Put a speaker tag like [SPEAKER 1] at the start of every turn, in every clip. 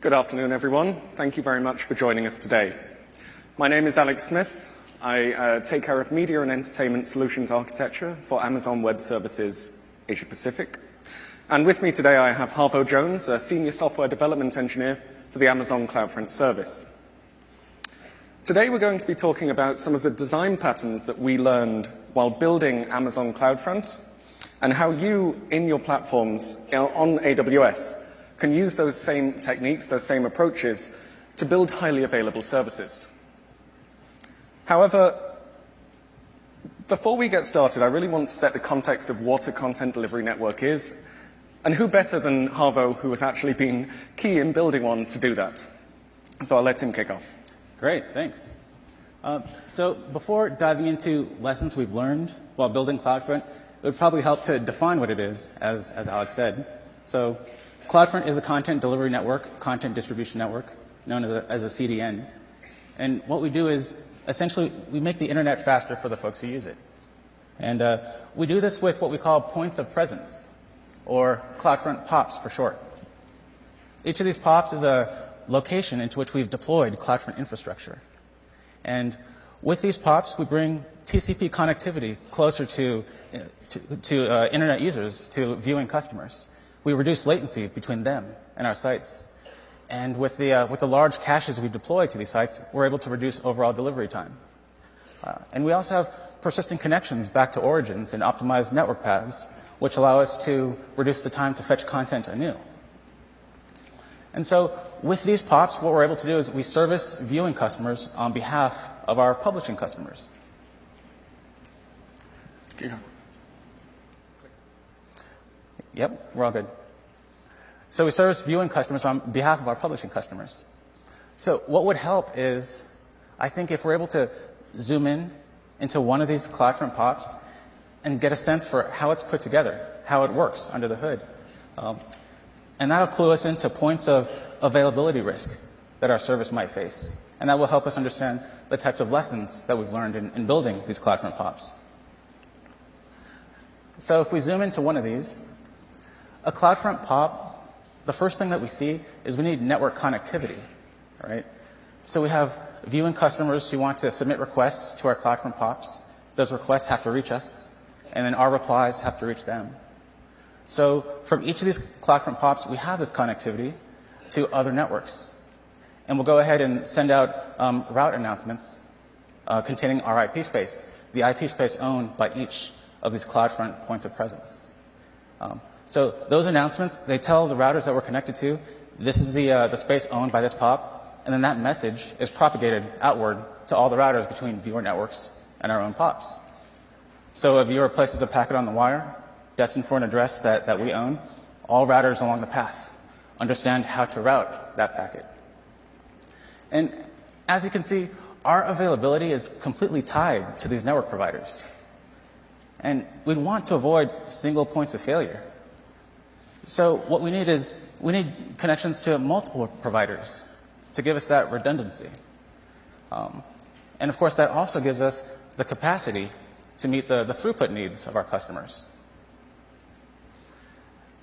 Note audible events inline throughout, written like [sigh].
[SPEAKER 1] Good afternoon, everyone. Thank you very much for joining us today. My name is Alex Smith. I uh, take care of media and entertainment solutions architecture for Amazon Web Services Asia Pacific. And with me today, I have Harvo Jones, a senior software development engineer for the Amazon CloudFront service. Today, we're going to be talking about some of the design patterns that we learned while building Amazon CloudFront and how you, in your platforms on AWS, can use those same techniques, those same approaches to build highly available services. However, before we get started, I really want to set the context of what a content delivery network is, and who better than Harvo, who has actually been key in building one, to do that. So I'll let him kick off.
[SPEAKER 2] Great, thanks. Uh, so before diving into lessons we've learned while building CloudFront, it would probably help to define what it is, as, as Alex said. So CloudFront is a content delivery network, content distribution network, known as a, as a CDN. And what we do is essentially we make the internet faster for the folks who use it. And uh, we do this with what we call points of presence, or CloudFront POPs for short. Each of these POPs is a location into which we've deployed CloudFront infrastructure. And with these POPs, we bring TCP connectivity closer to, to, to uh, internet users, to viewing customers. We reduce latency between them and our sites. And with the, uh, with the large caches we deploy to these sites, we're able to reduce overall delivery time. Uh, and we also have persistent connections back to origins and optimized network paths, which allow us to reduce the time to fetch content anew. And so with these POPs, what we're able to do is we service viewing customers on behalf of our publishing customers.
[SPEAKER 1] Yeah.
[SPEAKER 2] Yep, we're all good. So we service viewing customers on behalf of our publishing customers. So what would help is, I think if we're able to zoom in into one of these CloudFront POPs and get a sense for how it's put together, how it works under the hood. Um, and that'll clue us into points of availability risk that our service might face. And that will help us understand the types of lessons that we've learned in, in building these CloudFront POPs. So if we zoom into one of these, a CloudFront POP the first thing that we see is we need network connectivity, right? So we have viewing customers who want to submit requests to our CloudFront POPs. Those requests have to reach us, and then our replies have to reach them. So from each of these CloudFront POPs, we have this connectivity to other networks. And we'll go ahead and send out um, route announcements uh, containing our IP space, the IP space owned by each of these CloudFront points of presence. Um, so those announcements, they tell the routers that we're connected to, this is the, uh, the space owned by this POP, and then that message is propagated outward to all the routers between viewer networks and our own POPs. So a viewer places a packet on the wire, destined for an address that, that we own, all routers along the path understand how to route that packet. And as you can see, our availability is completely tied to these network providers. And we'd want to avoid single points of failure. So what we need is we need connections to multiple providers to give us that redundancy. Um, and of course, that also gives us the capacity to meet the, the throughput needs of our customers.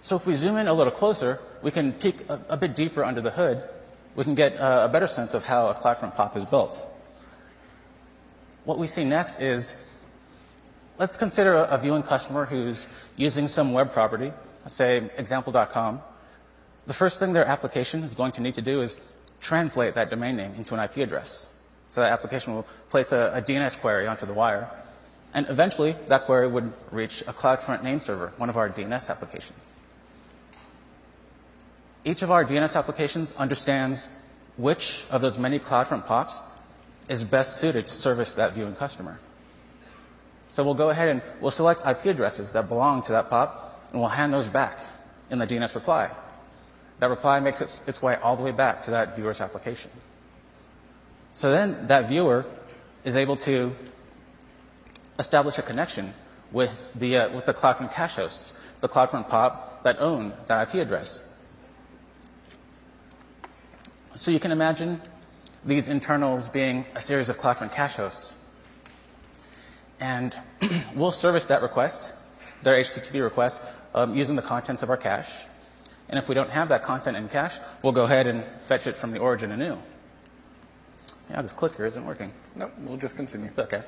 [SPEAKER 2] So if we zoom in a little closer, we can peek a, a bit deeper under the hood. We can get a, a better sense of how a CloudFront POP is built. What we see next is, let's consider a, a viewing customer who's using some web property say example.com, the first thing their application is going to need to do is translate that domain name into an IP address. So that application will place a, a DNS query onto the wire. And eventually, that query would reach a CloudFront name server, one of our DNS applications. Each of our DNS applications understands which of those many CloudFront POPs is best suited to service that viewing customer. So we'll go ahead and we'll select IP addresses that belong to that POP and we'll hand those back in the DNS reply. That reply makes its, its way all the way back to that viewer's application. So then that viewer is able to establish a connection with the, uh, with the CloudFront cache hosts, the CloudFront POP that own that IP address. So you can imagine these internals being a series of CloudFront cache hosts. And [clears throat] we'll service that request, their HTTP request, um, using the contents of our cache. And if we don't have that content in cache, we'll go ahead and fetch it from the origin anew. Yeah, this clicker isn't working.
[SPEAKER 1] No, we'll just continue.
[SPEAKER 2] It's okay.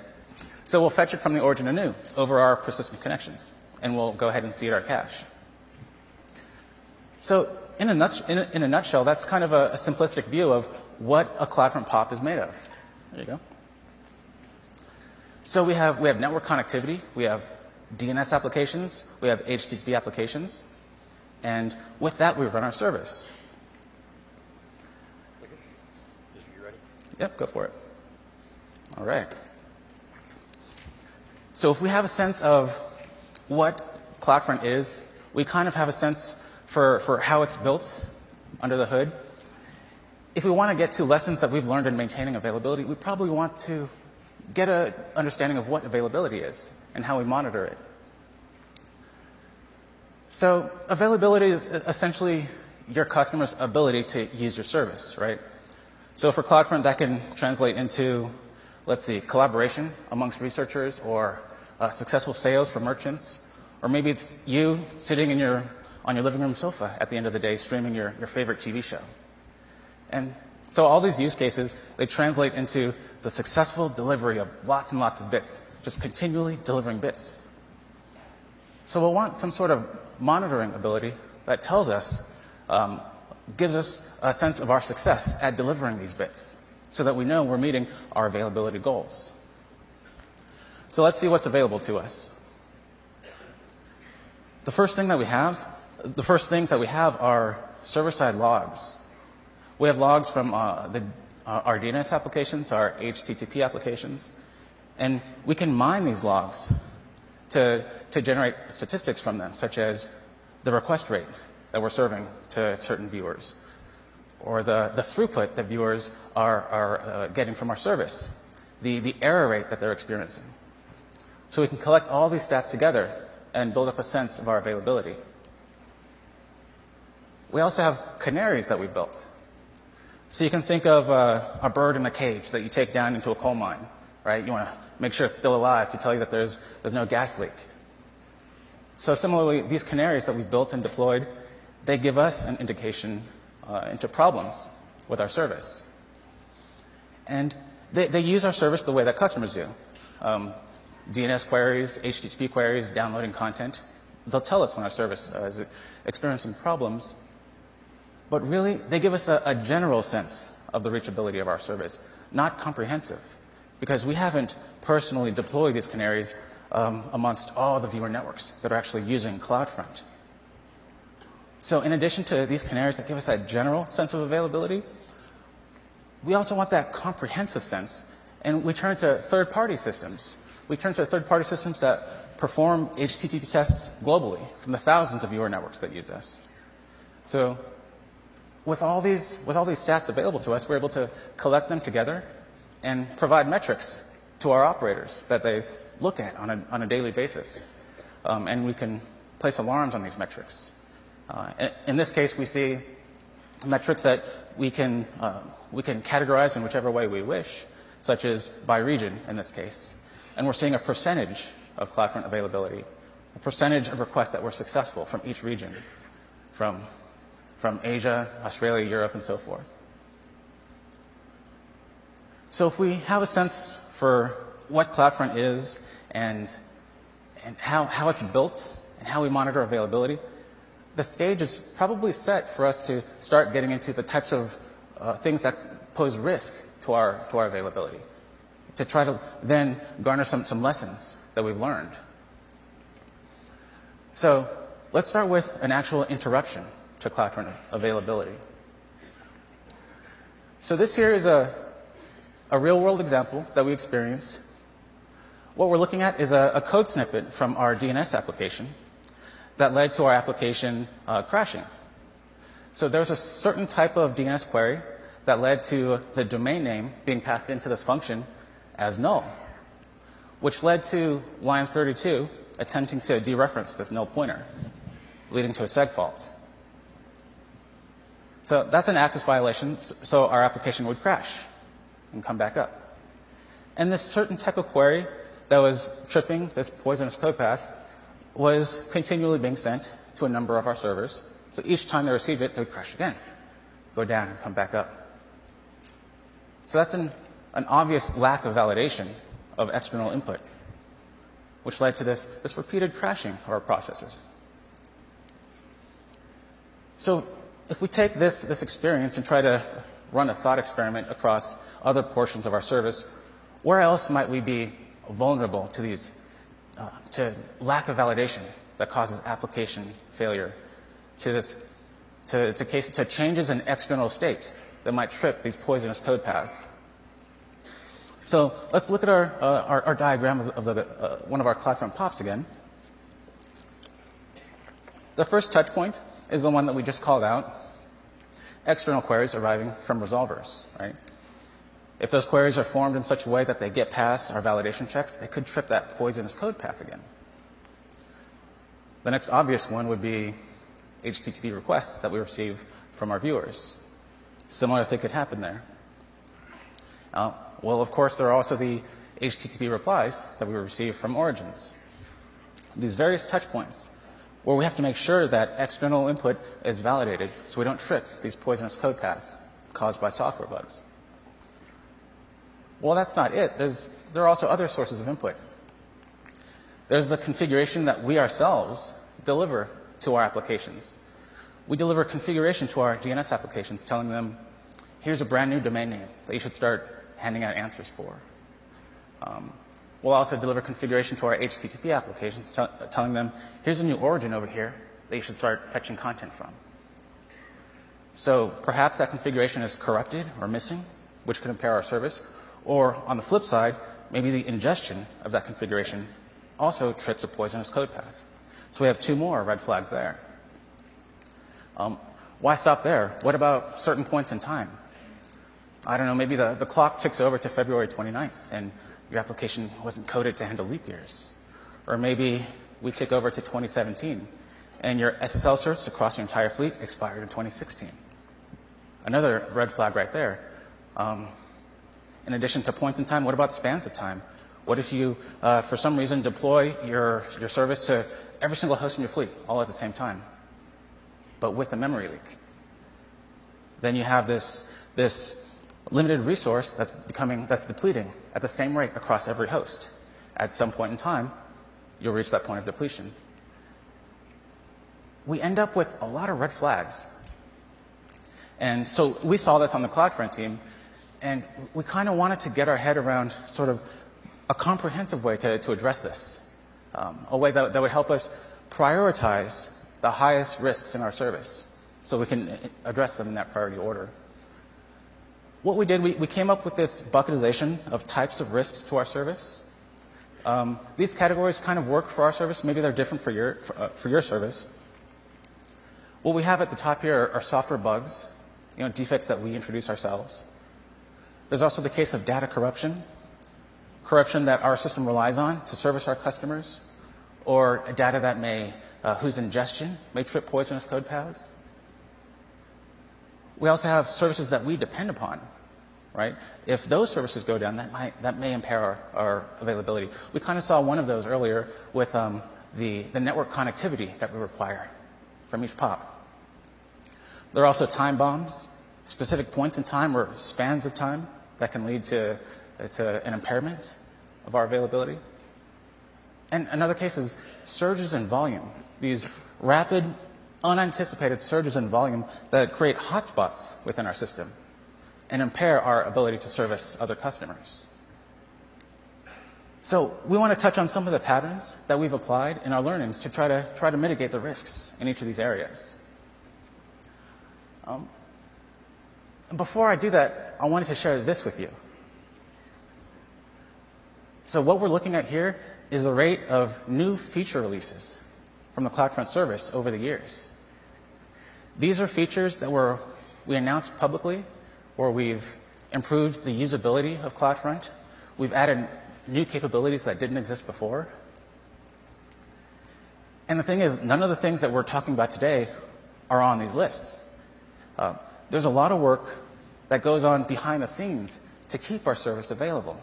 [SPEAKER 2] So we'll fetch it from the origin anew over our persistent connections, and we'll go ahead and seed our cache. So in a, nut, in a, in a nutshell, that's kind of a, a simplistic view of what a CloudFront POP is made of. There you go. So we have, we have network connectivity, we have DNS applications, we have HTTP applications, and with that, we run our service. Yep, go for it. All right. So if we have a sense of what CloudFront is, we kind of have a sense for, for how it's built under the hood. If we want to get to lessons that we've learned in maintaining availability, we probably want to get an understanding of what availability is and how we monitor it. So availability is essentially your customer's ability to use your service, right? So for CloudFront, that can translate into, let's see, collaboration amongst researchers or uh, successful sales for merchants. Or maybe it's you sitting in your, on your living room sofa at the end of the day streaming your, your favorite TV show. And so all these use cases, they translate into the successful delivery of lots and lots of bits, just continually delivering bits. So we'll want some sort of monitoring ability that tells us, um, gives us a sense of our success at delivering these bits so that we know we're meeting our availability goals. So let's see what's available to us. The first thing that we have, the first things that we have are server-side logs. We have logs from uh, the, uh, our DNS applications, our HTTP applications, and we can mine these logs to, to generate statistics from them, such as the request rate that we're serving to certain viewers, or the, the throughput that viewers are, are uh, getting from our service, the, the error rate that they're experiencing. So we can collect all these stats together and build up a sense of our availability. We also have canaries that we've built. So you can think of a, a bird in a cage that you take down into a coal mine, right? You want to make sure it's still alive to tell you that there's, there's no gas leak. So similarly, these canaries that we've built and deployed, they give us an indication uh, into problems with our service. And they, they, use our service the way that customers do. Um, DNS queries, HTTP queries, downloading content. They'll tell us when our service uh, is experiencing problems. But really, they give us a, a general sense of the reachability of our service, not comprehensive, because we haven't personally deployed these canaries um, amongst all the viewer networks that are actually using CloudFront. So in addition to these canaries that give us that general sense of availability, we also want that comprehensive sense, and we turn to third-party systems we turn to third-party systems that perform HTTP tests globally from the thousands of viewer networks that use us. So with all these, with all these stats available to us, we're able to collect them together and provide metrics to our operators that they look at on a, on a daily basis. Um, and we can place alarms on these metrics. Uh, in, this case, we see metrics that we can, uh, we can categorize in whichever way we wish, such as by region in this case and we're seeing a percentage of CloudFront availability, a percentage of requests that were successful from each region, from, from Asia, Australia, Europe, and so forth. So if we have a sense for what CloudFront is and, and how, how it's built and how we monitor availability, the stage is probably set for us to start getting into the types of uh, things that pose risk to our, to our availability to try to then garner some, some lessons that we've learned. So let's start with an actual interruption to CloudFront availability. So this here is a, a real world example that we experienced. What we're looking at is a, a code snippet from our DNS application that led to our application uh, crashing. So there's a certain type of DNS query that led to the domain name being passed into this function as null, which led to line 32 attempting to dereference this null pointer, leading to a seg fault. So that's an access violation, so our application would crash and come back up. And this certain type of query that was tripping this poisonous code path was continually being sent to a number of our servers So each time they received it, they would crash again, go down and come back up. So that's an, an obvious lack of validation of external input, which led to this, this repeated crashing of our processes. So if we take this, this experience and try to run a thought experiment across other portions of our service, where else might we be vulnerable to these, uh, to lack of validation that causes application failure, to this, to, to, case, to changes in external state that might trip these poisonous code paths? So let's look at our, uh, our, our, diagram of, the, uh, one of our CloudFront POPs again. The first touch point is the one that we just called out. External queries arriving from resolvers, right? If those queries are formed in such a way that they get past our validation checks, they could trip that poisonous code path again. The next obvious one would be HTTP requests that we receive from our viewers. Similar thing could happen there. Uh, well, of course, there are also the HTTP replies that we receive from origins. These various touch points where we have to make sure that external input is validated so we don't trip these poisonous code paths caused by software bugs. Well, that's not it. There's, there are also other sources of input. There's the configuration that we ourselves deliver to our applications. We deliver configuration to our DNS applications telling them, here's a brand new domain name that you should start handing out answers for. Um, we'll also deliver configuration to our HTTP applications t- telling them, here's a new origin over here that you should start fetching content from. So perhaps that configuration is corrupted or missing, which could impair our service, or on the flip side, maybe the ingestion of that configuration also trips a poisonous code path. So we have two more red flags there. Um, why stop there? What about certain points in time? I don't know, maybe the, the clock ticks over to February 29th and your application wasn't coded to handle leap years. Or maybe we tick over to 2017 and your SSL certs across your entire fleet expired in 2016. Another red flag right there. Um, in addition to points in time, what about spans of time? What if you, uh, for some reason, deploy your, your service to every single host in your fleet all at the same time, but with a memory leak? Then you have this, this limited resource that's becoming, that's depleting at the same rate across every host. At some point in time, you'll reach that point of depletion. We end up with a lot of red flags. And so we saw this on the CloudFront team, and we kind of wanted to get our head around sort of a comprehensive way to, to address this, um, a way that, that would help us prioritize the highest risks in our service so we can address them in that priority order. What we did, we, we came up with this bucketization of types of risks to our service. Um, these categories kind of work for our service. Maybe they're different for your, for, uh, for your service. What we have at the top here are, are software bugs, you know, defects that we introduce ourselves. There's also the case of data corruption, corruption that our system relies on to service our customers, or data that may, uh, whose ingestion may trip poisonous code paths. We also have services that we depend upon, right? If those services go down, that might that may impair our, our availability. We kind of saw one of those earlier with um, the the network connectivity that we require from each POP. There are also time bombs, specific points in time or spans of time that can lead to, to an impairment of our availability. And another case is surges in volume, these rapid, unanticipated surges in volume that create hotspots within our system and impair our ability to service other customers. So we want to touch on some of the patterns that we've applied in our learnings to try to try to mitigate the risks in each of these areas. Um, before I do that, I wanted to share this with you. So what we're looking at here is the rate of new feature releases from the CloudFront service over the years. These are features that were, we announced publicly, where we've improved the usability of CloudFront. We've added new capabilities that didn't exist before. And the thing is, none of the things that we're talking about today are on these lists. Uh, there's a lot of work that goes on behind the scenes to keep our service available.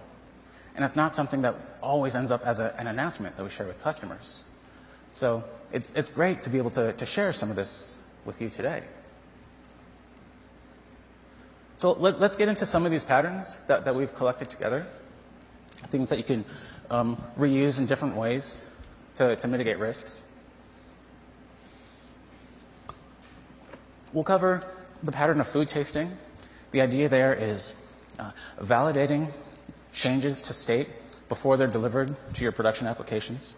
[SPEAKER 2] And it's not something that always ends up as a, an announcement that we share with customers. So it's, it's great to be able to, to share some of this with you today. So let, us get into some of these patterns that, that we've collected together, things that you can um, reuse in different ways to, to mitigate risks. We'll cover the pattern of food tasting. The idea there is uh, validating changes to state before they're delivered to your production applications.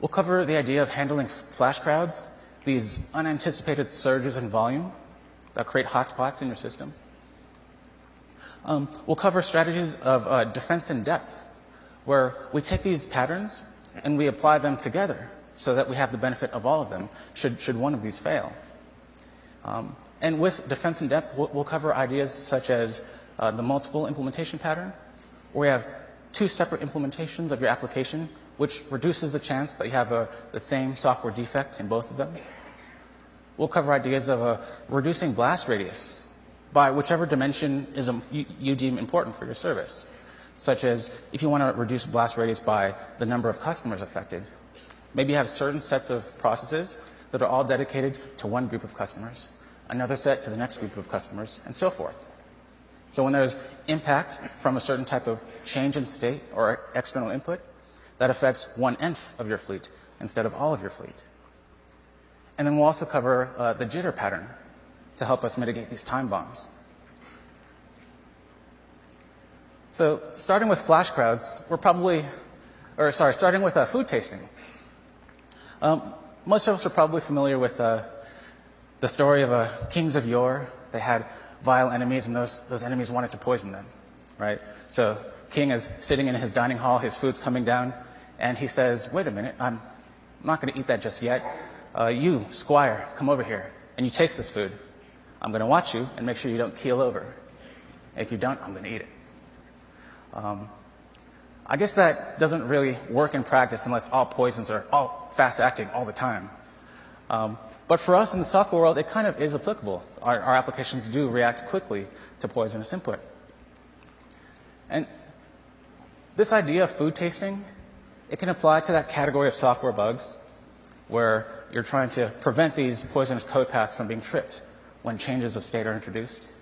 [SPEAKER 2] We'll cover the idea of handling flash crowds, these unanticipated surges in volume that create hotspots in your system. Um, we'll cover strategies of uh, defense in depth, where we take these patterns and we apply them together so that we have the benefit of all of them should, should one of these fail. Um, and with defense in depth, we'll, we'll cover ideas such as uh, the multiple implementation pattern, where we have two separate implementations of your application, which reduces the chance that you have a, the same software defect in both of them. We'll cover ideas of reducing blast radius by whichever dimension is a, you, you deem important for your service, such as if you want to reduce blast radius by the number of customers affected. Maybe you have certain sets of processes that are all dedicated to one group of customers, another set to the next group of customers, and so forth. So when there's impact from a certain type of change in state or external input, that affects one nth of your fleet instead of all of your fleet. And then we'll also cover uh, the jitter pattern to help us mitigate these time bombs. So starting with flash crowds, we're probably, or sorry, starting with uh, food tasting. Um, most of us are probably familiar with uh, the story of uh, kings of yore. They had vile enemies, and those, those enemies wanted to poison them, right? So king is sitting in his dining hall, his food's coming down, and he says, wait a minute, I'm not going to eat that just yet. Uh, you, squire, come over here, and you taste this food. I'm going to watch you and make sure you don't keel over. If you don't, I'm going to eat it. Um, I guess that doesn't really work in practice unless all poisons are all fast acting all the time. Um, but for us in the software world, it kind of is applicable. Our, our applications do react quickly to poisonous input. And this idea of food tasting, it can apply to that category of software bugs where you're trying to prevent these poisonous code paths from being tripped when changes of state are introduced.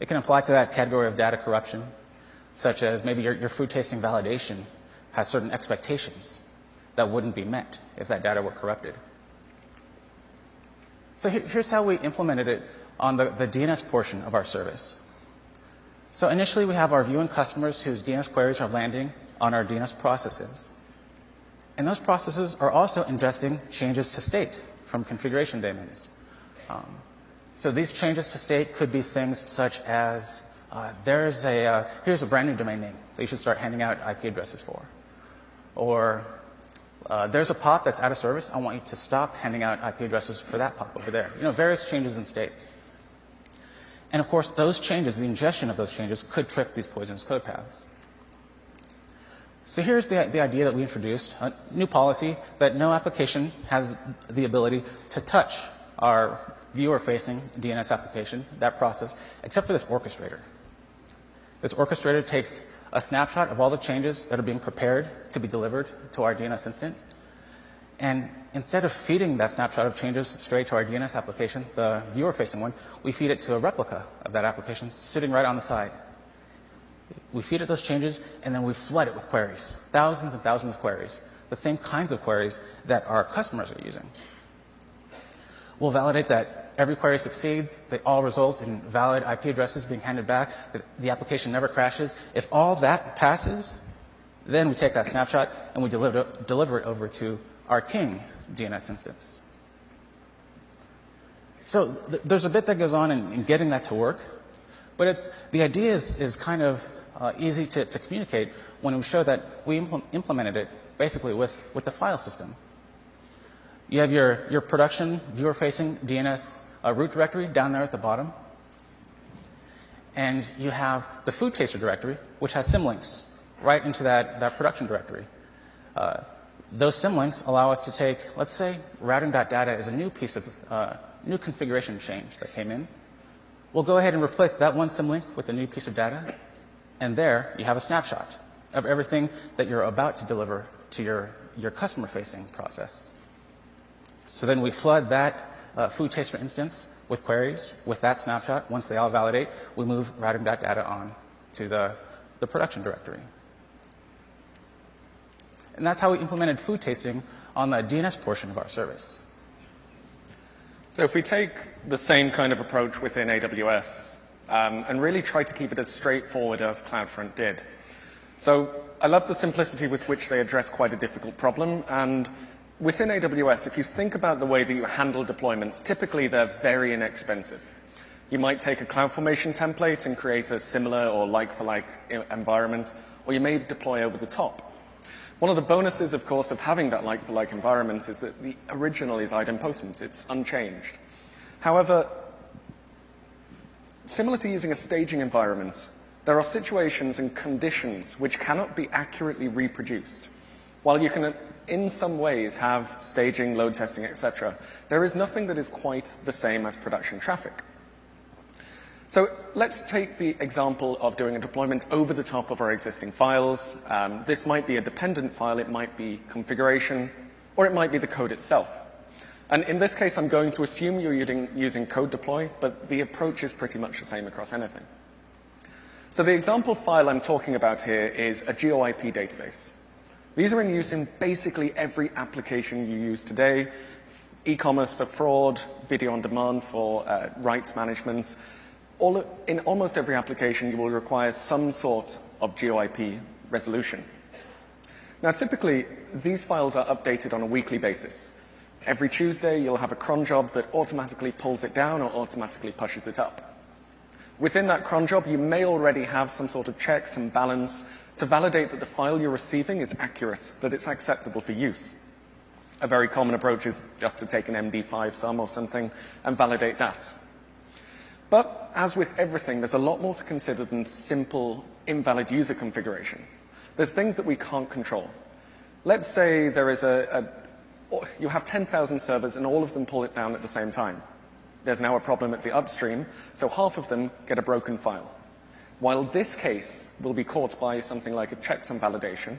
[SPEAKER 2] It can apply to that category of data corruption, such as maybe your, your food tasting validation has certain expectations that wouldn't be met if that data were corrupted. So here's how we implemented it on the, the DNS portion of our service. So initially, we have our viewing customers whose DNS queries are landing on our DNS processes. And those processes are also ingesting changes to state from configuration daemons. Um, so these changes to state could be things such as uh, there's a uh, here's a brand new domain name that you should start handing out IP addresses for, or uh, there's a POP that's out of service. I want you to stop handing out IP addresses for that POP over there. You know, various changes in state. And of course, those changes, the ingestion of those changes, could trip these poisonous code paths. So here's the, the idea that we introduced, a new policy that no application has the ability to touch our viewer-facing DNS application, that process, except for this orchestrator. This orchestrator takes a snapshot of all the changes that are being prepared to be delivered to our DNS instance. And instead of feeding that snapshot of changes straight to our DNS application, the viewer facing one, we feed it to a replica of that application sitting right on the side. We feed it those changes and then we flood it with queries, thousands and thousands of queries, the same kinds of queries that our customers are using. We'll validate that every query succeeds, they all result in valid IP addresses being handed back, that the application never crashes. If all that passes, then we take that snapshot and we deliver, deliver it over to our king DNS instance. So th- there's a bit that goes on in, in, getting that to work, but it's, the idea is, is kind of uh, easy to, to, communicate when we show that we impl- implemented it basically with, with the file system. You have your, your production viewer-facing DNS uh, root directory down there at the bottom. And you have the food taster directory, which has symlinks right into that, that production directory. Uh, those symlinks allow us to take, let's say, routing.data is a new piece of, uh, new configuration change that came in. We'll go ahead and replace that one symlink with a new piece of data. And there you have a snapshot of everything that you're about to deliver to your, your customer facing process. So then we flood that uh, food taster instance with queries with that snapshot. Once they all validate, we move routing that data on to the, the production directory. And that's how we implemented food tasting on the DNS portion of our service.
[SPEAKER 1] So if we take the same kind of approach within AWS um, and really try to keep it as straightforward as CloudFront did. So I love the simplicity with which they address quite a difficult problem. And within AWS, if you think about the way that you handle deployments, typically they're very inexpensive. You might take a CloudFormation template and create a similar or like-for-like environment, or you may deploy over the top. One of the bonuses, of course, of having that like-for-like environment is that the original is idempotent. It's unchanged. However, similar to using a staging environment, there are situations and conditions which cannot be accurately reproduced. While you can, in some ways, have staging, load testing, etc., there is nothing that is quite the same as production traffic. So let's take the example of doing a deployment over the top of our existing files. Um, this might be a dependent file, it might be configuration, or it might be the code itself. And in this case, I'm going to assume you're using, using code deploy, but the approach is pretty much the same across anything. So the example file I'm talking about here is a GeoIP database. These are in use in basically every application you use today. E-commerce for fraud, video on demand for uh, rights management, all, in almost every application, you will require some sort of GeoIP resolution. Now, typically, these files are updated on a weekly basis. Every Tuesday, you'll have a cron job that automatically pulls it down or automatically pushes it up. Within that cron job, you may already have some sort of checks and balance to validate that the file you're receiving is accurate, that it's acceptable for use. A very common approach is just to take an MD5 sum or something and validate that. But as with everything, there's a lot more to consider than simple invalid user configuration. There's things that we can't control. Let's say there is a, a you have 10,000 servers and all of them pull it down at the same time. There's now a problem at the upstream, so half of them get a broken file. While this case will be caught by something like a checksum validation,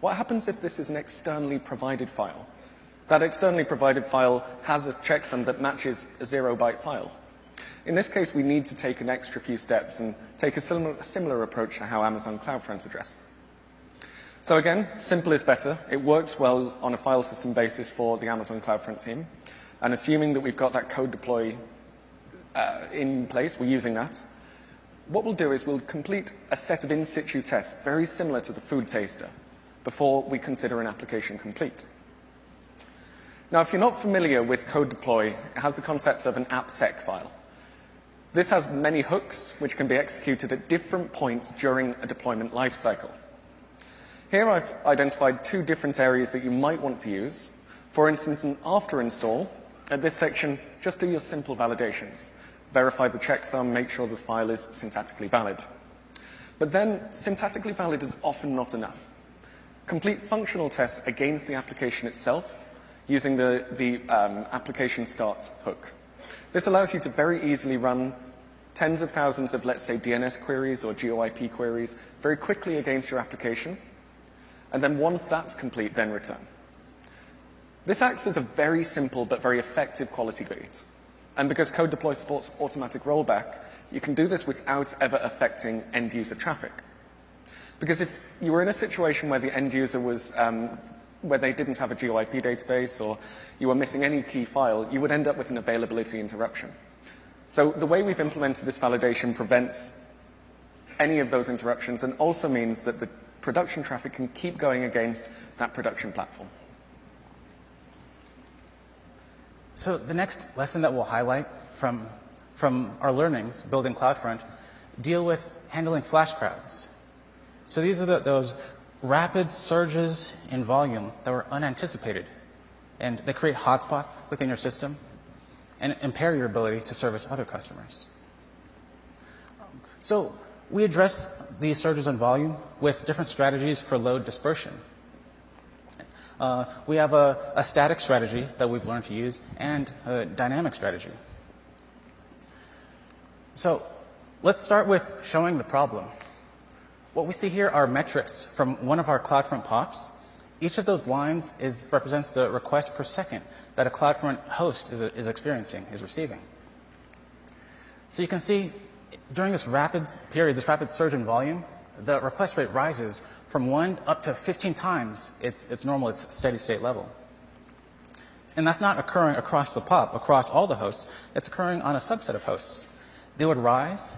[SPEAKER 1] what happens if this is an externally provided file? That externally provided file has a checksum that matches a zero byte file. In this case, we need to take an extra few steps and take a similar, approach to how Amazon CloudFront addressed. So again, simple is better. It works well on a file system basis for the Amazon CloudFront team. And assuming that we've got that code deploy uh, in place, we're using that. What we'll do is we'll complete a set of in situ tests very similar to the food taster before we consider an application complete. Now, if you're not familiar with code deploy, it has the concept of an AppSpec file. This has many hooks which can be executed at different points during a deployment lifecycle. Here I've identified two different areas that you might want to use. For instance, an after install, at this section, just do your simple validations. Verify the checksum, make sure the file is syntactically valid. But then, syntactically valid is often not enough. Complete functional tests against the application itself using the, the um, application start hook. This allows you to very easily run tens of thousands of, let's say, DNS queries or GeoIP queries very quickly against your application. And then once that's complete, then return. This acts as a very simple but very effective quality gate. And because Code Deploy supports automatic rollback, you can do this without ever affecting end user traffic. Because if you were in a situation where the end user was, um, where they didn't have a GeoIP database or you were missing any key file, you would end up with an availability interruption. So the way we've implemented this validation prevents any of those interruptions and also means that the production traffic can keep going against that production platform.
[SPEAKER 2] So the next lesson that we'll highlight from, from our learnings building CloudFront deal with handling flash crowds. So these are the, those rapid surges in volume that were unanticipated. And they create hotspots within your system and impair your ability to service other customers. So we address these surges in volume with different strategies for load dispersion. Uh, we have a, a, static strategy that we've learned to use and a dynamic strategy. So let's start with showing the problem. What we see here are metrics from one of our CloudFront POPs. Each of those lines is, represents the request per second that a CloudFront host is, is experiencing, is receiving. So you can see during this rapid period, this rapid surge in volume, the request rate rises from one up to 15 times its, its normal, its steady state level. And that's not occurring across the POP, across all the hosts. It's occurring on a subset of hosts. They would rise,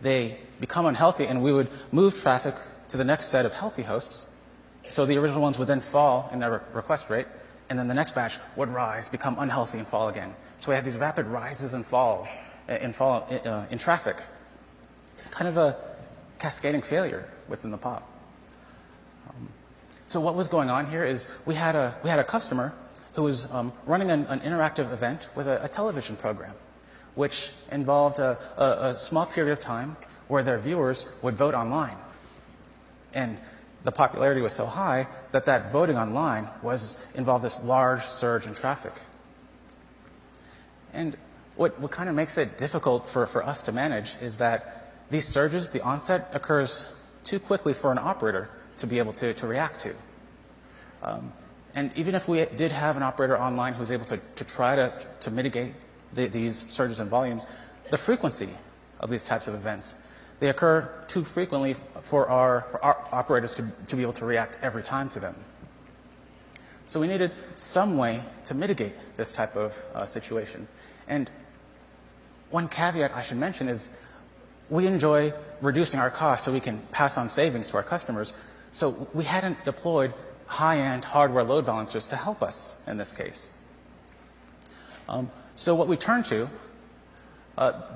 [SPEAKER 2] they become unhealthy, and we would move traffic to the next set of healthy hosts. So the original ones would then fall in their re- request rate, and then the next batch would rise, become unhealthy, and fall again. So we have these rapid rises and falls uh, in, fall, uh, in traffic. Kind of a cascading failure within the POP. Um, so what was going on here is we had a, we had a customer who was um, running an, an, interactive event with a, a, television program, which involved a, a, small period of time where their viewers would vote online. And the popularity was so high that that voting online was involved this large surge in traffic. And what, what kind of makes it difficult for, for us to manage is that these surges, the onset occurs too quickly for an operator to be able to, to react to. Um, and even if we did have an operator online who was able to, to try to, to mitigate the, these surges in volumes, the frequency of these types of events, they occur too frequently for our, for our operators to, to be able to react every time to them. So we needed some way to mitigate this type of uh, situation. And one caveat I should mention is we enjoy reducing our costs so we can pass on savings to our customers. So we hadn't deployed high-end hardware load balancers to help us in this case. Um, so what we turned to,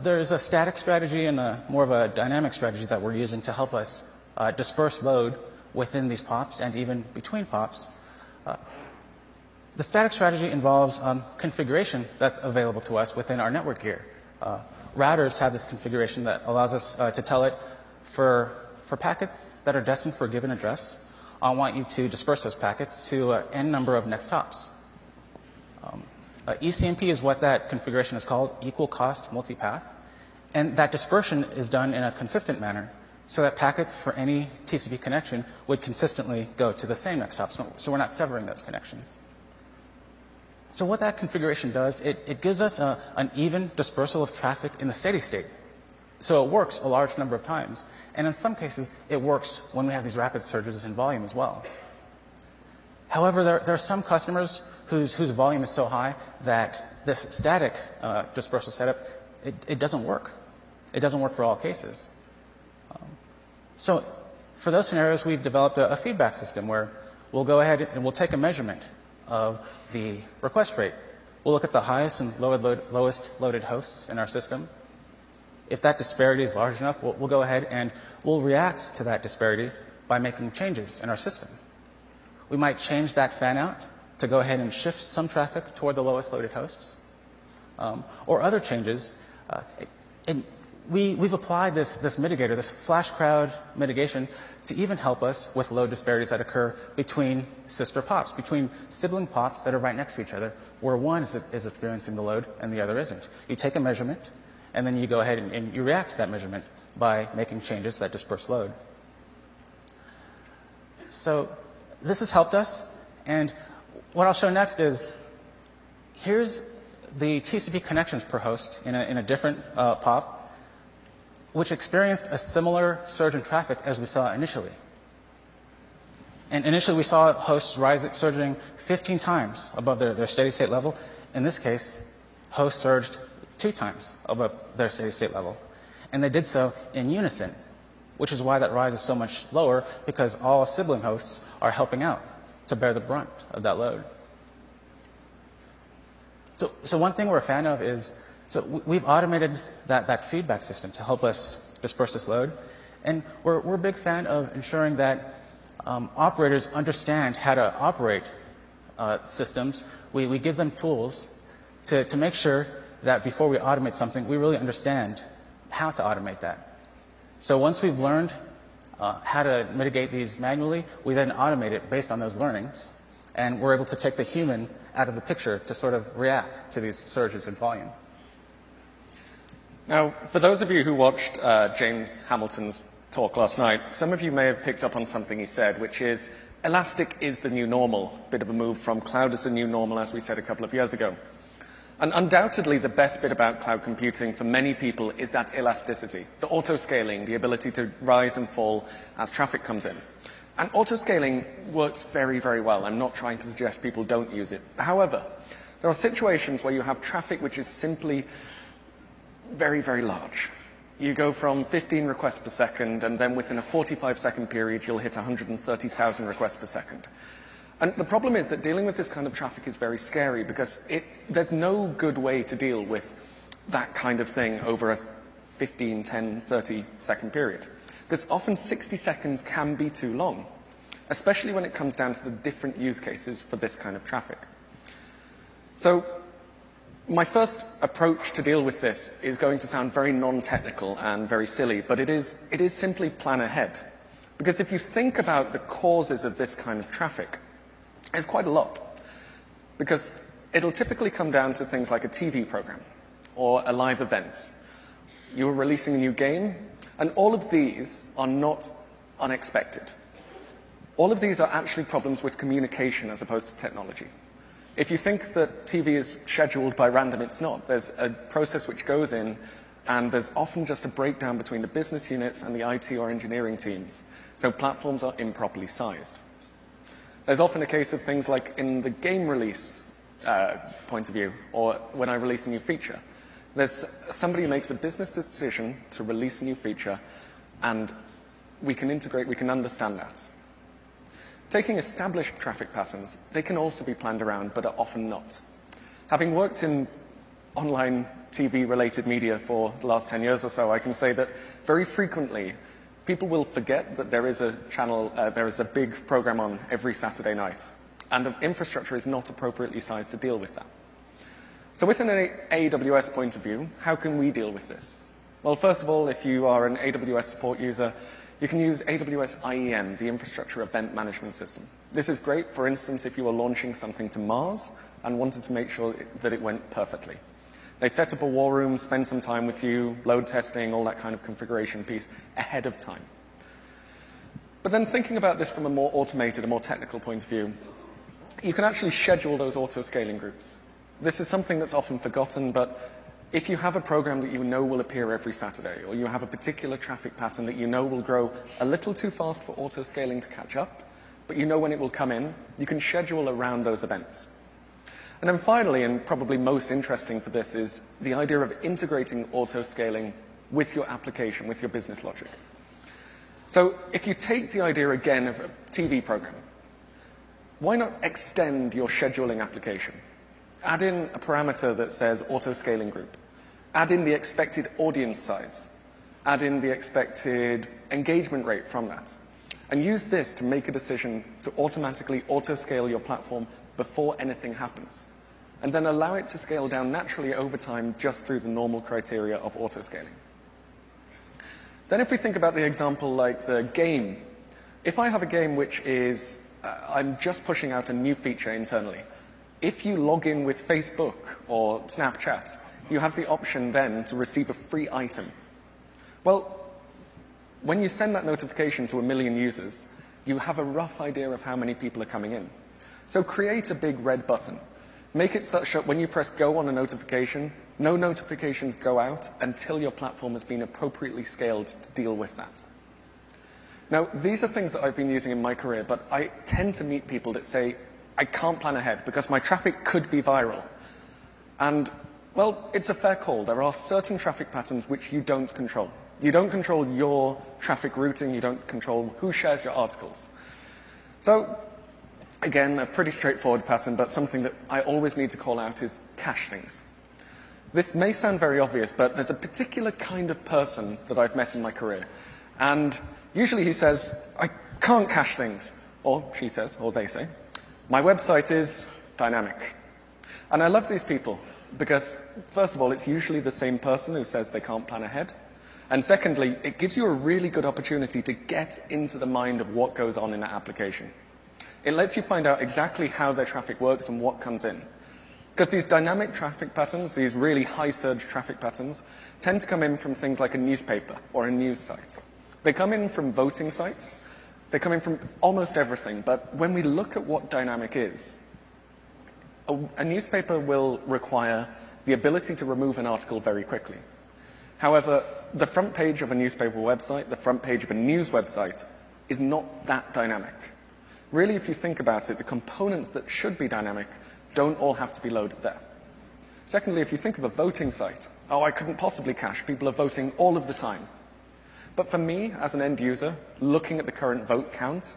[SPEAKER 2] there's a static strategy and a, more of a dynamic strategy that we're using to help us uh, disperse load within these POPs and even between POPs. Uh, the static strategy involves um, configuration that's available to us within our network gear. Uh, routers have this configuration that allows us uh, to tell it for, packets that are destined for a given address, I want you to disperse those packets to uh, n number of next hops. Uh, ECMP is what that configuration is called, equal cost multipath. And that dispersion is done in a consistent manner so that packets for any TCP connection would consistently go to the same next hop. So, so we're not severing those connections. So what that configuration does, it, it gives us a, an even dispersal of traffic in the steady state. So it works a large number of times. And in some cases, it works when we have these rapid surges in volume as well. However, there, there are some customers whose, whose volume is so high that this static uh, dispersal setup, it, it, doesn't work. It doesn't work for all cases. Um, so for those scenarios, we've developed a, a feedback system where we'll go ahead and we'll take a measurement of the request rate. We'll look at the highest and lowest loaded hosts in our system if that disparity is large enough, we'll, we'll go ahead and we'll react to that disparity by making changes in our system. We might change that fan out to go ahead and shift some traffic toward the lowest loaded hosts, um, or other changes. Uh, and we, we've applied this, this mitigator, this flash crowd mitigation, to even help us with load disparities that occur between sister pops, between sibling pops that are right next to each other, where one is, is experiencing the load and the other isn't. You take a measurement, and then you go ahead and, and you react to that measurement by making changes that disperse load. So this has helped us, and what I'll show next is here's the TCP connections per host in a, in a different uh, POP, which experienced a similar surge in traffic as we saw initially. And initially, we saw hosts rising, surging 15 times above their, their steady state level. In this case, hosts surged two times above their steady state level. And they did so in unison, which is why that rise is so much lower because all sibling hosts are helping out to bear the brunt of that load. So, so one thing we're a fan of is so we've automated that, that feedback system to help us disperse this load. And we're, we're a big fan of ensuring that um, operators understand how to operate uh, systems. We, we give them tools to, to make sure that before we automate something, we really understand how to automate that. So once we've learned uh, how to mitigate these manually, we then automate it based on those learnings. And we're able to take the human out of the picture to sort of react to these surges in volume.
[SPEAKER 1] Now, for those of you who watched uh, James Hamilton's talk last night, some of you may have picked up on something he said, which is Elastic is the new normal, bit of a move from cloud as the new normal, as we said a couple of years ago. And undoubtedly, the best bit about cloud computing for many people is that elasticity, the auto-scaling, the ability to rise and fall as traffic comes in. And auto-scaling works very, very well. I'm not trying to suggest people don't use it. However, there are situations where you have traffic which is simply very, very large. You go from 15 requests per second, and then within a 45 second period, you'll hit 130,000 requests per second. And the problem is that dealing with this kind of traffic is very scary because it, there's no good way to deal with that kind of thing over a 15, 10, 30 second period. Because often 60 seconds can be too long, especially when it comes down to the different use cases for this kind of traffic. So my first approach to deal with this is going to sound very non-technical and very silly, but it is, it is simply plan ahead. Because if you think about the causes of this kind of traffic, it's quite a lot. Because it'll typically come down to things like a TV program or a live event. You're releasing a new game, and all of these are not unexpected. All of these are actually problems with communication as opposed to technology. If you think that TV is scheduled by random, it's not. There's a process which goes in, and there's often just a breakdown between the business units and the IT or engineering teams. So platforms are improperly sized. There's often a case of things like in the game release uh, point of view, or when I release a new feature. There's somebody who makes a business decision to release a new feature, and we can integrate, we can understand that. Taking established traffic patterns, they can also be planned around, but are often not. Having worked in online TV related media for the last 10 years or so, I can say that very frequently people will forget that there is a channel, uh, there is a big program on every Saturday night, and the infrastructure is not appropriately sized to deal with that. So within an AWS point of view, how can we deal with this? Well, first of all, if you are an AWS support user, you can use AWS IEM, the Infrastructure Event Management System. This is great, for instance, if you are launching something to Mars and wanted to make sure that it went perfectly. They set up a war room, spend some time with you, load testing, all that kind of configuration piece ahead of time. But then thinking about this from a more automated, a more technical point of view, you can actually schedule those auto-scaling groups. This is something that's often forgotten, but if you have a program that you know will appear every Saturday, or you have a particular traffic pattern that you know will grow a little too fast for auto-scaling to catch up, but you know when it will come in, you can schedule around those events. And then finally, and probably most interesting for this, is the idea of integrating auto-scaling with your application, with your business logic. So if you take the idea again of a TV program, why not extend your scheduling application? Add in a parameter that says auto-scaling group. Add in the expected audience size. Add in the expected engagement rate from that. And use this to make a decision to automatically auto-scale your platform before anything happens. And then allow it to scale down naturally over time just through the normal criteria of auto-scaling. Then if we think about the example like the game, if I have a game which is, uh, I'm just pushing out a new feature internally, if you log in with Facebook or Snapchat, you have the option then to receive a free item. Well, when you send that notification to a million users, you have a rough idea of how many people are coming in. So create a big red button. Make it such that when you press go on a notification, no notifications go out until your platform has been appropriately scaled to deal with that. Now, these are things that I've been using in my career, but I tend to meet people that say, I can't plan ahead because my traffic could be viral. And, well, it's a fair call. There are certain traffic patterns which you don't control. You don't control your traffic routing, you don't control who shares your articles. So Again, a pretty straightforward pattern, but something that I always need to call out is cache things. This may sound very obvious, but there's a particular kind of person that I've met in my career. And usually he says, I can't cache things. Or she says, or they say, my website is dynamic. And I love these people because, first of all, it's usually the same person who says they can't plan ahead. And secondly, it gives you a really good opportunity to get into the mind of what goes on in that application. It lets you find out exactly how their traffic works and what comes in. Because these dynamic traffic patterns, these really high surge traffic patterns, tend to come in from things like a newspaper or a news site. They come in from voting sites, They're coming from almost everything, but when we look at what dynamic is, a, a newspaper will require the ability to remove an article very quickly. However, the front page of a newspaper website, the front page of a news website, is not that dynamic. Really, if you think about it, the components that should be dynamic don't all have to be loaded there. Secondly, if you think of a voting site, oh, I couldn't possibly cache. People are voting all of the time. But for me, as an end user, looking at the current vote count,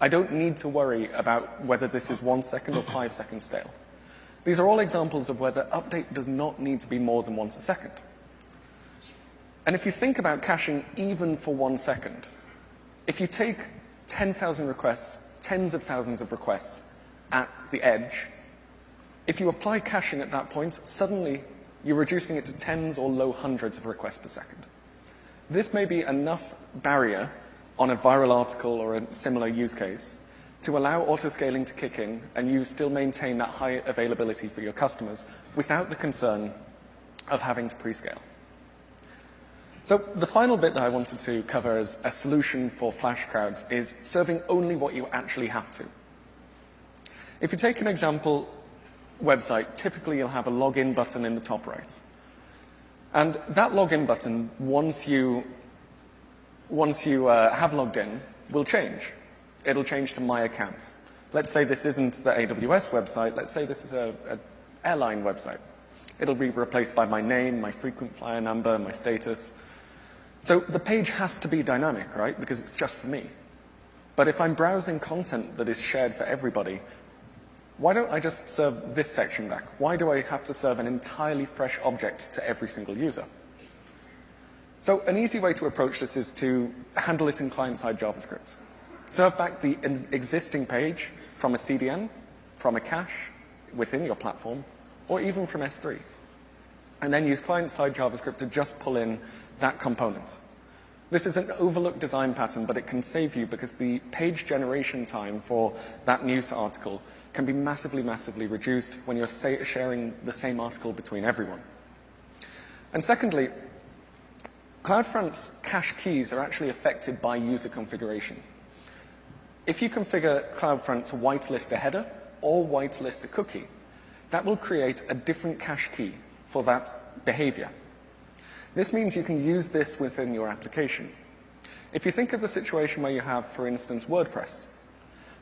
[SPEAKER 1] I don't need to worry about whether this is one second or five seconds stale. These are all examples of where the update does not need to be more than once a second. And if you think about caching even for one second, if you take 10,000 requests, tens of thousands of requests at the edge, if you apply caching at that point, suddenly you're reducing it to tens or low hundreds of requests per second. This may be enough barrier on a viral article or a similar use case to allow autoscaling to kick in and you still maintain that high availability for your customers without the concern of having to prescale. So the final bit that I wanted to cover as a solution for flash crowds is serving only what you actually have to. If you take an example website, typically you'll have a login button in the top right. And that login button, once you, once you uh, have logged in, will change. It'll change to my account. Let's say this isn't the AWS website. Let's say this is a, a airline website. It'll be replaced by my name, my frequent flyer number, my status. So the page has to be dynamic, right? Because it's just for me. But if I'm browsing content that is shared for everybody, why don't I just serve this section back? Why do I have to serve an entirely fresh object to every single user? So an easy way to approach this is to handle it in client-side JavaScript. Serve back the existing page from a CDN, from a cache within your platform, or even from S3. And then use client-side JavaScript to just pull in that component. This is an overlooked design pattern, but it can save you because the page generation time for that news article can be massively, massively reduced when you're sharing the same article between everyone. And secondly, CloudFront's cache keys are actually affected by user configuration. If you configure CloudFront to whitelist a header or whitelist a cookie, that will create a different cache key for that behavior. This means you can use this within your application. If you think of the situation where you have, for instance, WordPress.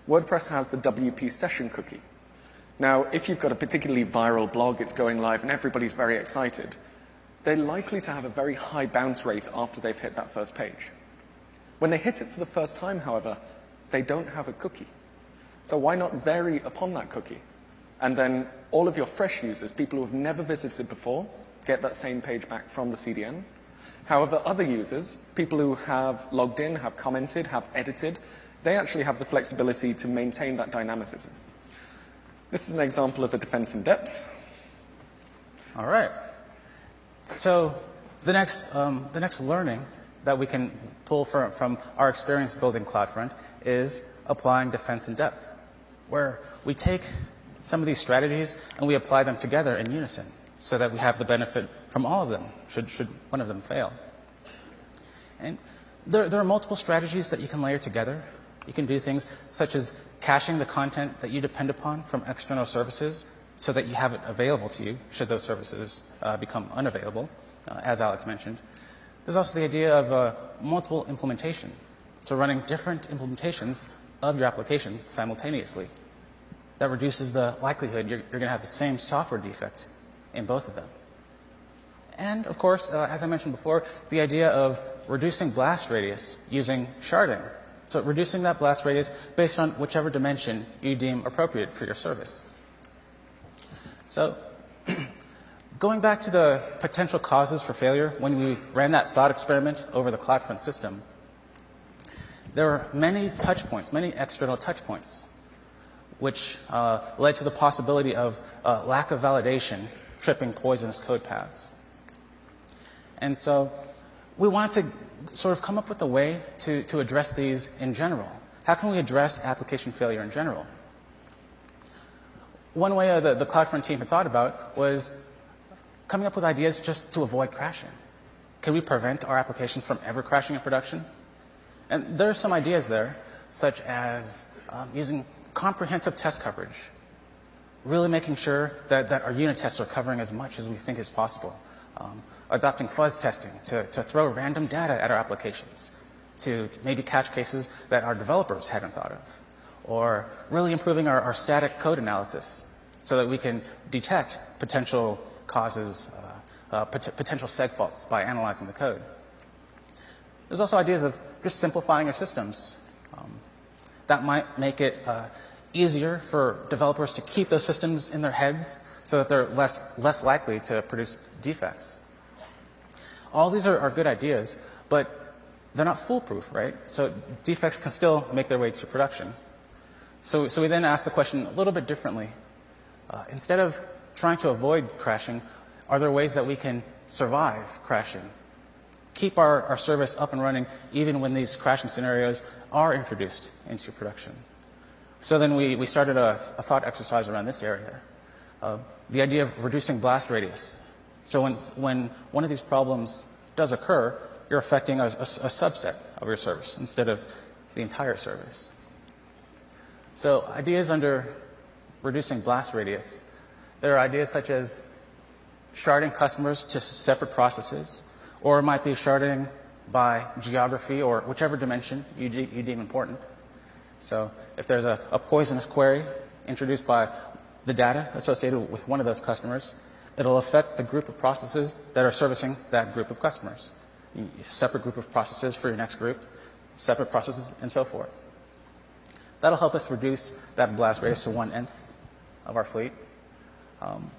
[SPEAKER 1] WordPress has the WP session cookie. Now, if you've got a particularly viral blog, it's going live and everybody's very excited, they're likely to have a very high bounce rate after they've hit that first page. When they hit it for the first time, however, they don't have a cookie. So why not vary upon that cookie? And then all of your fresh users, people who have never visited before, get that same page back from the CDN. However, other users, people who have logged in, have commented, have edited, they actually have the flexibility to maintain that dynamicism. This is an example of a defense in depth.
[SPEAKER 2] All right. So the next, um, the next learning that we can pull from, from our experience building CloudFront is applying defense in depth, where we take some of these strategies and we apply them together in unison so that we have the benefit from all of them, should, should one of them fail. And there, there are multiple strategies that you can layer together. You can do things such as caching the content that you depend upon from external services so that you have it available to you should those services uh, become unavailable, uh, as Alex mentioned. There's also the idea of uh, multiple implementation. So running different implementations of your application simultaneously. That reduces the likelihood you're, you're going to have the same software defect in both of them. And of course, uh, as I mentioned before, the idea of reducing blast radius using sharding. So reducing that blast radius based on whichever dimension you deem appropriate for your service. So [clears throat] going back to the potential causes for failure, when we ran that thought experiment over the CloudFront system, there were many touch points, many external touch points, which uh, led to the possibility of uh, lack of validation tripping poisonous code paths. And so we wanted to sort of come up with a way to, to address these in general. How can we address application failure in general? One way the, the CloudFront team had thought about was coming up with ideas just to avoid crashing. Can we prevent our applications from ever crashing in production? And there are some ideas there. such as um, using comprehensive test coverage, really making sure that, that our unit tests are covering as much as we think is possible, um, adopting fuzz testing to, to throw random data at our applications, to maybe catch cases that our developers hadn't thought of, or really improving our, our static code analysis so that we can detect potential causes, uh, uh, pot- potential seg faults by analyzing the code. There's also ideas of just simplifying our systems. Um, that might make it uh, easier for developers to keep those systems in their heads so that they're less, less likely to produce defects. All these are, are good ideas, but they're not foolproof, right? So defects can still make their way to production. So, so we then ask the question a little bit differently. Uh, instead of trying to avoid crashing, are there ways that we can survive crashing? Keep our, our service up and running even when these crashing scenarios are introduced into production. So then we, we started a, a thought exercise around this area. Uh, the idea of reducing blast radius. So when, when one of these problems does occur, you're affecting a, a, a subset of your service instead of the entire service. So ideas under reducing blast radius. There are ideas such as sharding customers to separate processes, or it might be sharding by geography or whichever dimension you, de- you deem important. So if there's a, a poisonous query introduced by the data associated with one of those customers, it'll affect the group of processes that are servicing that group of customers. Separate group of processes for your next group, separate processes, and so forth. That'll help us reduce that blast radius to one nth of our fleet. Um,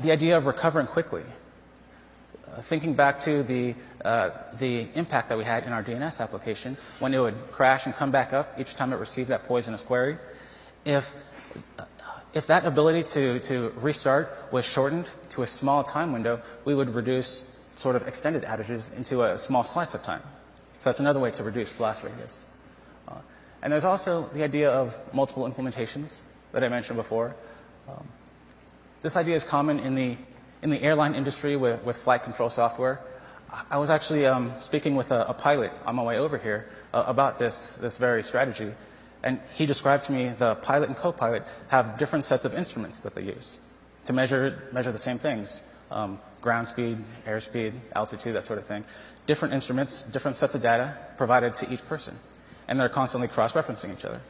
[SPEAKER 2] the idea of recovering quickly. Uh, thinking back to the, uh, the impact that we had in our DNS application when it would crash and come back up each time it received that poisonous query, if, uh, if that ability to, to restart was shortened to a small time window, we would reduce sort of extended outages into a small slice of time. So that's another way to reduce blast radius. Uh, and there's also the idea of multiple implementations that I mentioned before. Um, this idea is common in the, in the airline industry with, with flight control software. I was actually um, speaking with a, a, pilot on my way over here uh, about this, this very strategy. And he described to me the pilot and co-pilot have different sets of instruments that they use to measure, measure the same things. Um, ground speed, airspeed, altitude, that sort of thing. Different instruments, different sets of data provided to each person. And they're constantly cross-referencing each other.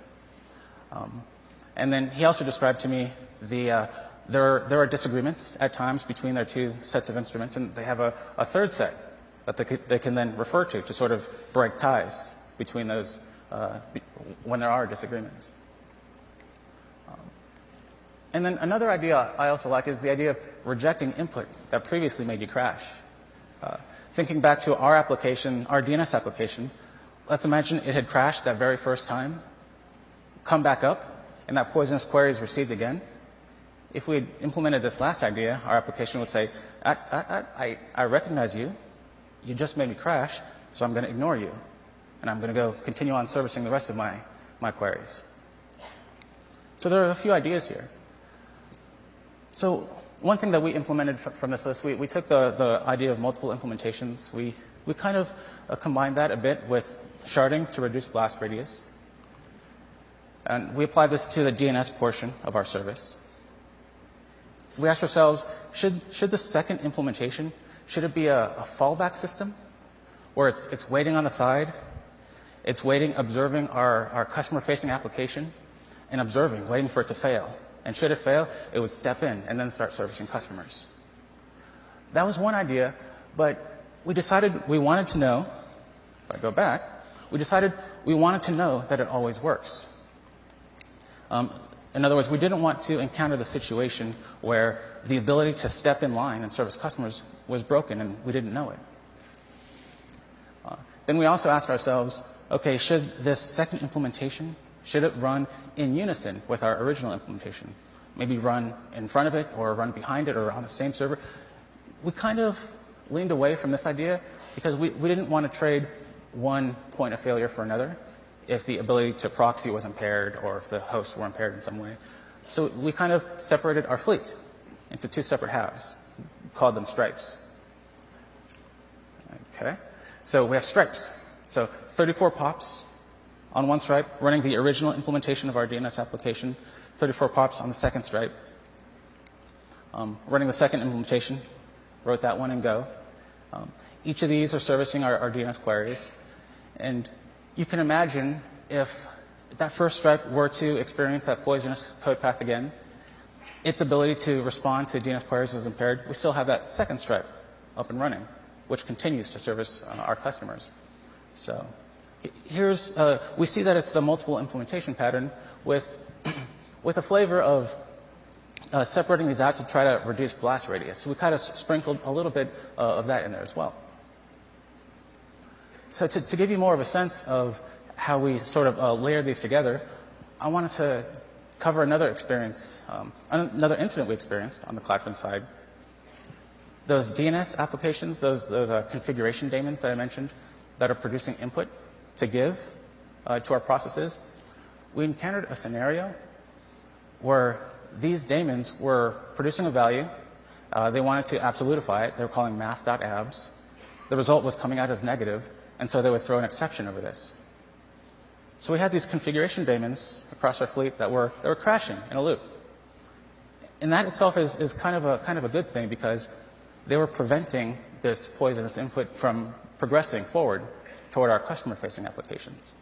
[SPEAKER 2] Um, and then he also described to me the, uh, there, are, there are disagreements at times between their two sets of instruments, and they have a, a third set that they, could, they, can then refer to to sort of break ties between those uh, when there are disagreements. Um, and then another idea I also like is the idea of rejecting input that previously made you crash. Uh, thinking back to our application, our DNS application, let's imagine it had crashed that very first time, come back up, and that poisonous query is received again, if we had implemented this last idea, our application would say, I, I, I, I recognize you. You just made me crash, so I'm going to ignore you. And I'm going to go continue on servicing the rest of my, my queries. So there are a few ideas here. So one thing that we implemented from this list, we, we took the, the idea of multiple implementations. We, we kind of uh, combined that a bit with sharding to reduce blast radius. And we applied this to the DNS portion of our service. We asked ourselves, should, should the second implementation, should it be a, a fallback system where it's, it's waiting on the side, it's waiting, observing our, our customer-facing application and observing, waiting for it to fail. And should it fail, it would step in and then start servicing customers. That was one idea, but we decided we wanted to know, if I go back, we decided we wanted to know that it always works. Um, in other words, we didn't want to encounter the situation where the ability to step in line and service customers was broken and we didn't know it. Uh, then we also asked ourselves, okay, should this second implementation, should it run in unison with our original implementation? Maybe run in front of it or run behind it or on the same server. We kind of leaned away from this idea because we, we didn't want to trade one point of failure for another if the ability to proxy was impaired or if the hosts were impaired in some way. So we kind of separated our fleet into two separate halves, called them stripes. Okay? So we have stripes. So 34 POPs on one stripe, running the original implementation of our DNS application, 34 pops on the second stripe. Um, running the second implementation, wrote that one in Go. Um, each of these are servicing our, our DNS queries. And you can imagine if that first stripe were to experience that poisonous code path again, its ability to respond to DNS queries is impaired. We still have that second stripe up and running, which continues to service uh, our customers. So here's, uh, we see that it's the multiple implementation pattern with, [clears throat] with a flavor of uh, separating these out to try to reduce blast radius. So we kind of sprinkled a little bit uh, of that in there as well. So to, to, give you more of a sense of how we sort of uh, layer these together, I wanted to cover another experience, um, another incident we experienced on the CloudFront side. Those DNS applications, those, those uh, configuration daemons that I mentioned that are producing input to give uh, to our processes, we encountered a scenario where these daemons were producing a value. Uh, they wanted to absolutify it. They were calling math.abs. The result was coming out as negative, and so they would throw an exception over this. So we had these configuration daemons across our fleet that were, that were crashing in a loop. And that itself is, is kind, of a, kind of a good thing because they were preventing this poisonous input from progressing forward toward our customer facing applications.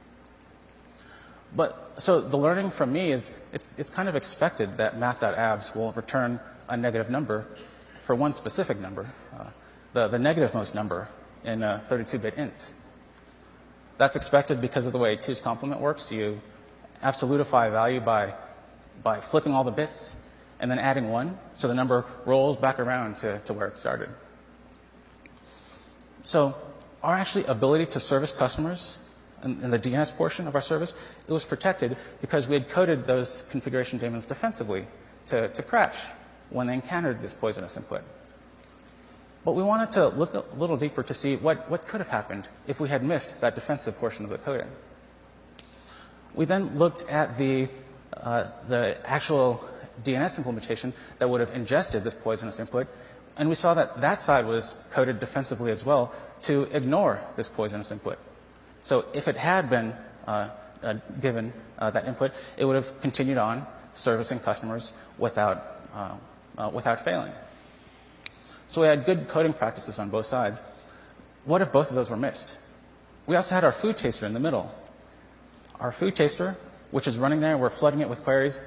[SPEAKER 2] But so the learning from me is it's, it's kind of expected that math.abs will return a negative number for one specific number, uh, the, the negative most number in a 32-bit int. That's expected because of the way two's complement works. You absolutify value by, by flipping all the bits and then adding one, so the number rolls back around to, to where it started. So our actually ability to service customers in, in the DNS portion of our service, it was protected because we had coded those configuration daemons defensively to, to crash when they encountered this poisonous input. But we wanted to look a little deeper to see what, what could have happened if we had missed that defensive portion of the coding. We then looked at the, uh, the actual DNS implementation that would have ingested this poisonous input, and we saw that that side was coded defensively as well to ignore this poisonous input. So if it had been uh, uh, given uh, that input, it would have continued on servicing customers without, uh, uh, without failing. So we had good coding practices on both sides. What if both of those were missed? We also had our food taster in the middle. Our food taster, which is running there, we're flooding it with queries,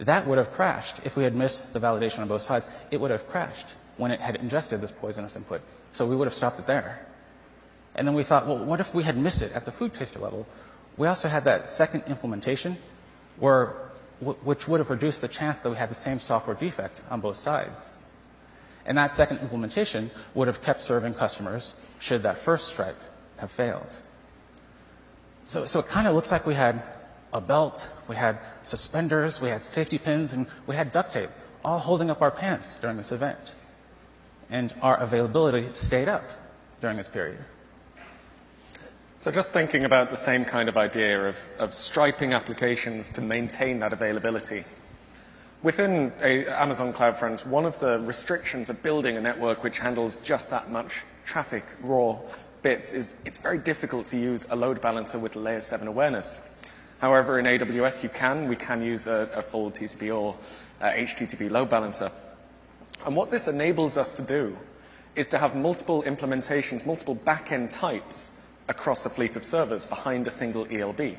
[SPEAKER 2] that would have crashed if we had missed the validation on both sides. It would have crashed when it had ingested this poisonous input. So we would have stopped it there. And then we thought, well, what if we had missed it at the food taster level? We also had that second implementation where, which would have reduced the chance that we had the same software defect on both sides. And that second implementation would have kept serving customers should that first stripe have failed. So, so it kind of looks like we had a belt, we had suspenders, we had safety pins, and we had duct tape, all holding up our pants during this event. And our availability stayed up during this period.
[SPEAKER 1] So just thinking about the same kind of idea of, of striping applications to maintain that availability. Within Amazon CloudFront, one of the restrictions of building a network which handles just that much traffic, raw bits, is it's very difficult to use a load balancer with layer 7 awareness. However, in AWS you can. We can use a, a full TCP or uh, HTTP load balancer. And what this enables us to do is to have multiple implementations, multiple backend types across a fleet of servers behind a single ELB.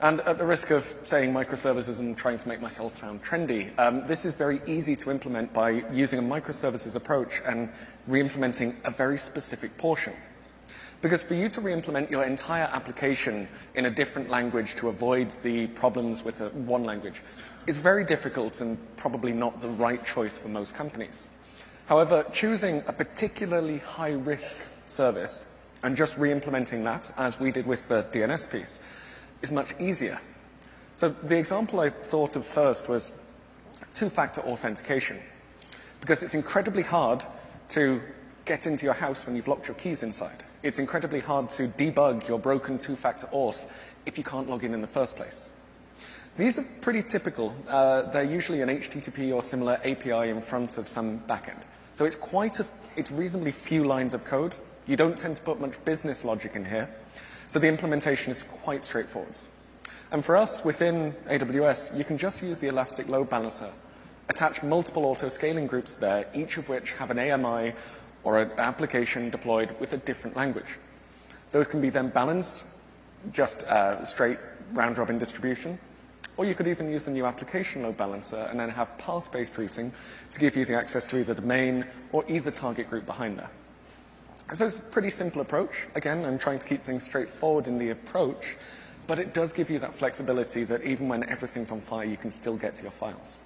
[SPEAKER 1] And at the risk of saying microservices and trying to make myself sound trendy, um, this is very easy to implement by using a microservices approach and re-implementing a very specific portion. Because for you to re-implement your entire application in a different language to avoid the problems with a, one language is very difficult and probably not the right choice for most companies. However, choosing a particularly high-risk service and just re-implementing that, as we did with the DNS piece, is much easier. So the example I thought of first was two-factor authentication, because it's incredibly hard to get into your house when you've locked your keys inside. It's incredibly hard to debug your broken two-factor auth if you can't log in in the first place. These are pretty typical. Uh, they're usually an HTTP or similar API in front of some backend. So it's quite a, it's reasonably few lines of code you don't tend to put much business logic in here. So the implementation is quite straightforward. And for us, within AWS, you can just use the Elastic Load Balancer, attach multiple auto-scaling groups there, each of which have an AMI or an application deployed with a different language. Those can be then balanced, just uh, straight round-robin distribution, or you could even use the new application load balancer and then have path-based routing to give you the access to either the main or either target group behind there. So it's a pretty simple approach. Again, I'm trying to keep things straightforward in the approach, but it does give you that flexibility that even when everything's on fire, you can still get to your files.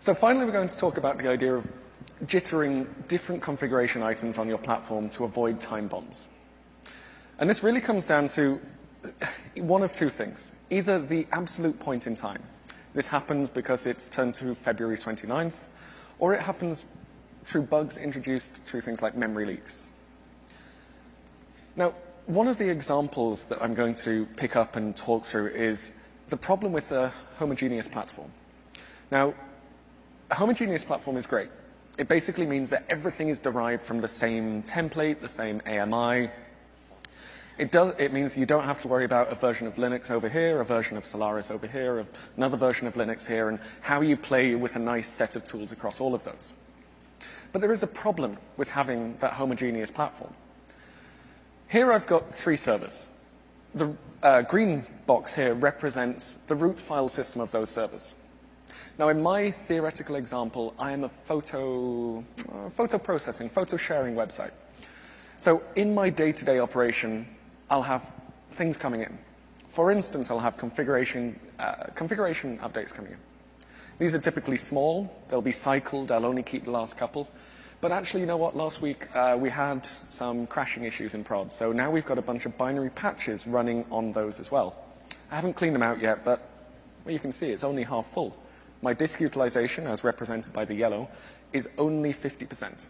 [SPEAKER 1] So finally, we're going to talk about the idea of jittering different configuration items on your platform to avoid time bombs. And this really comes down to one of two things. Either the absolute point in time. This happens because it's turned to February 29th, or it happens through bugs introduced through things like memory leaks. Now, one of the examples that I'm going to pick up and talk through is the problem with a homogeneous platform. Now, a homogeneous platform is great. It basically means that everything is derived from the same template, the same AMI, it, does, it means you don't have to worry about a version of Linux over here, a version of Solaris over here, another version of Linux here, and how you play with a nice set of tools across all of those. But there is a problem with having that homogeneous platform. Here I've got three servers. The uh, green box here represents the root file system of those servers. Now, in my theoretical example, I am a photo, uh, photo processing, photo sharing website. So in my day-to-day operation, I'll have things coming in. For instance, I'll have configuration, uh, configuration updates coming in. These are typically small. They'll be cycled. I'll only keep the last couple. But actually, you know what? Last week, uh, we had some crashing issues in prod. So now we've got a bunch of binary patches running on those as well. I haven't cleaned them out yet, but well, you can see it's only half full. My disk utilization, as represented by the yellow, is only 50%.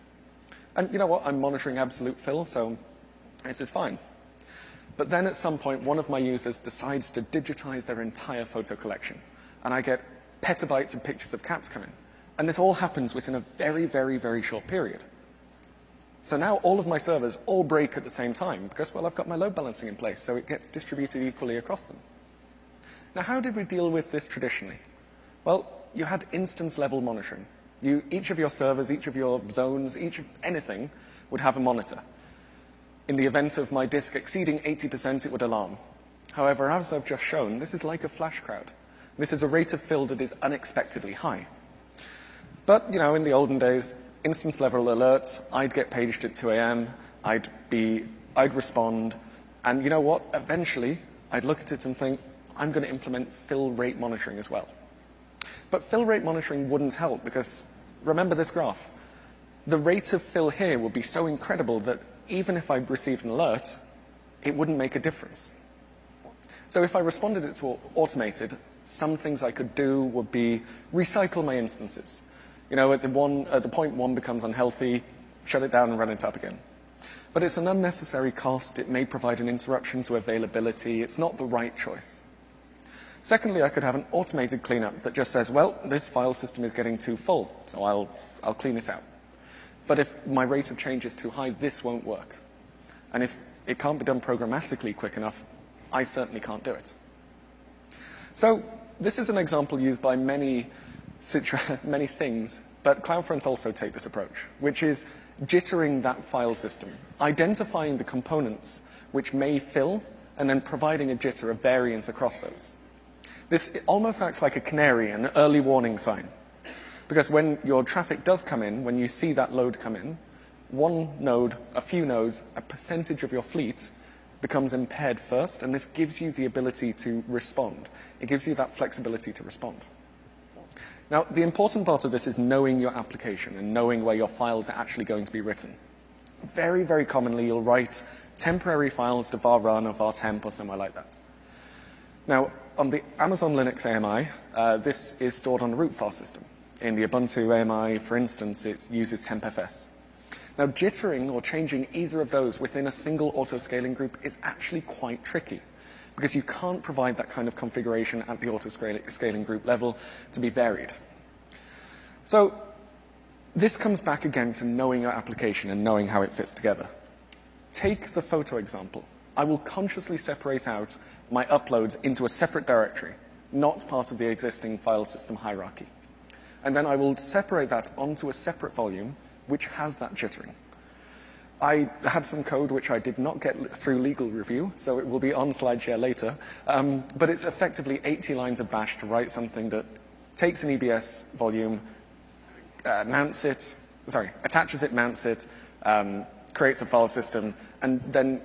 [SPEAKER 1] And you know what? I'm monitoring absolute fill, so this is fine. But then at some point, one of my users decides to digitize their entire photo collection. And I get petabytes of pictures of cats coming. And this all happens within a very, very, very short period. So now all of my servers all break at the same time because, well, I've got my load balancing in place, so it gets distributed equally across them. Now, how did we deal with this traditionally? Well, you had instance level monitoring. You, each of your servers, each of your zones, each of anything would have a monitor. In the event of my disk exceeding 80%, it would alarm. However, as I've just shown, this is like a flash crowd. This is a rate of fill that is unexpectedly high. But, you know, in the olden days, instance level alerts, I'd get paged at 2 a.m., I'd be, I'd respond, and you know what? Eventually, I'd look at it and think, I'm going to implement fill rate monitoring as well. But fill rate monitoring wouldn't help because remember this graph. The rate of fill here would be so incredible that even if I received an alert, it wouldn't make a difference. So if I responded it to automated, some things I could do would be recycle my instances. You know, at the, one, at the point one becomes unhealthy, shut it down and run it up again. But it's an unnecessary cost. It may provide an interruption to availability. It's not the right choice. Secondly, I could have an automated cleanup that just says, well, this file system is getting too full, so I'll, I'll clean it out. But if my rate of change is too high, this won't work. And if it can't be done programmatically quick enough, I certainly can't do it. So this is an example used by many, [laughs] many things, but CloudFront also take this approach, which is jittering that file system, identifying the components which may fill, and then providing a jitter, a variance across those. This almost acts like a canary, an early warning sign. Because when your traffic does come in, when you see that load come in, one node, a few nodes, a percentage of your fleet becomes impaired first, and this gives you the ability to respond. It gives you that flexibility to respond. Now, the important part of this is knowing your application and knowing where your files are actually going to be written. Very, very commonly, you'll write temporary files to var run or var temp or somewhere like that. Now, on the Amazon Linux AMI, uh, this is stored on a root file system. In the Ubuntu AMI, for instance, it uses tmpfs. Now, jittering or changing either of those within a single auto-scaling group is actually quite tricky because you can't provide that kind of configuration at the auto-scaling group level to be varied. So this comes back again to knowing your application and knowing how it fits together. Take the photo example. I will consciously separate out my uploads into a separate directory, not part of the existing file system hierarchy. And then I will separate that onto a separate volume which has that jittering. I had some code which I did not get through legal review, so it will be on SlideShare later. Um, but it's effectively 80 lines of bash to write something that takes an EBS volume, uh, mounts it, sorry, attaches it, mounts it, um, creates a file system, and then,